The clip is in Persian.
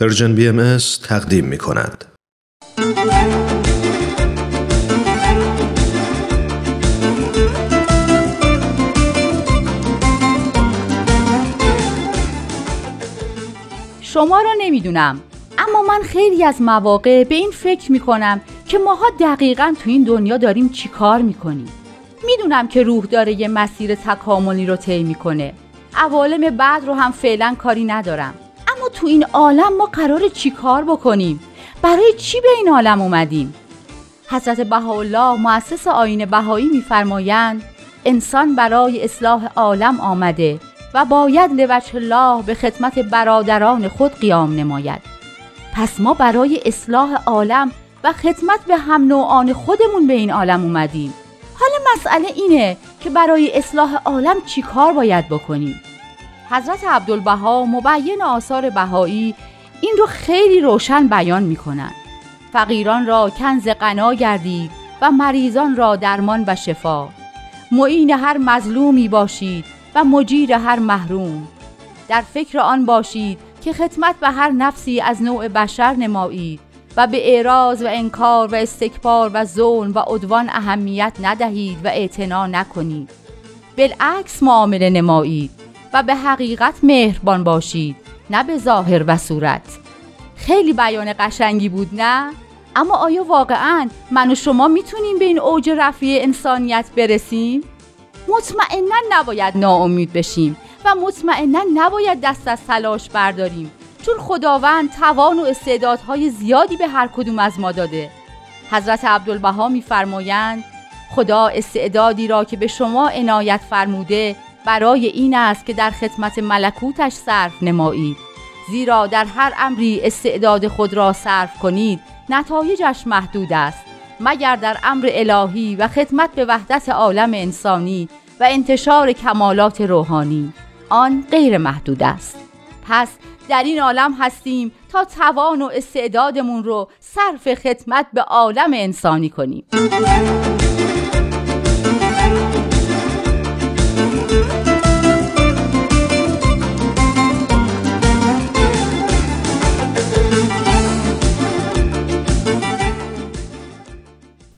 پرژن بی ام تقدیم می کند. شما را نمی‌دونم اما من خیلی از مواقع به این فکر می کنم که ماها دقیقا تو این دنیا داریم چی کار می کنیم می‌دونم که روح داره یه مسیر تکاملی رو طی می‌کنه. عوالم بعد رو هم فعلا کاری ندارم. تو این عالم ما قرار چی کار بکنیم؟ برای چی به این عالم اومدیم؟ حضرت بهاءالله مؤسس آین بهایی میفرمایند انسان برای اصلاح عالم آمده و باید لوجه الله به خدمت برادران خود قیام نماید. پس ما برای اصلاح عالم و خدمت به هم نوعان خودمون به این عالم اومدیم. حالا مسئله اینه که برای اصلاح عالم چی کار باید بکنیم؟ حضرت عبدالبها مبین آثار بهایی این رو خیلی روشن بیان می کنند. فقیران را کنز غنا گردید و مریضان را درمان و شفا. معین هر مظلومی باشید و مجیر هر محروم. در فکر آن باشید که خدمت به هر نفسی از نوع بشر نمایید و به اعراض و انکار و استکبار و ظلم و عدوان اهمیت ندهید و اعتنا نکنید. بالعکس معامله نمایید. و به حقیقت مهربان باشید نه به ظاهر و صورت خیلی بیان قشنگی بود نه؟ اما آیا واقعا من و شما می‌تونیم به این اوج رفیع انسانیت برسیم؟ مطمئنا نباید ناامید بشیم و مطمئنا نباید دست از تلاش برداریم چون خداوند توان و استعدادهای زیادی به هر کدوم از ما داده حضرت عبدالبها میفرمایند خدا استعدادی را که به شما عنایت فرموده برای این است که در خدمت ملکوتش صرف نمایید. زیرا در هر امری استعداد خود را صرف کنید نتایجش محدود است. مگر در امر الهی و خدمت به وحدت عالم انسانی و انتشار کمالات روحانی آن غیر محدود است. پس در این عالم هستیم تا توان و استعدادمون رو صرف خدمت به عالم انسانی کنیم.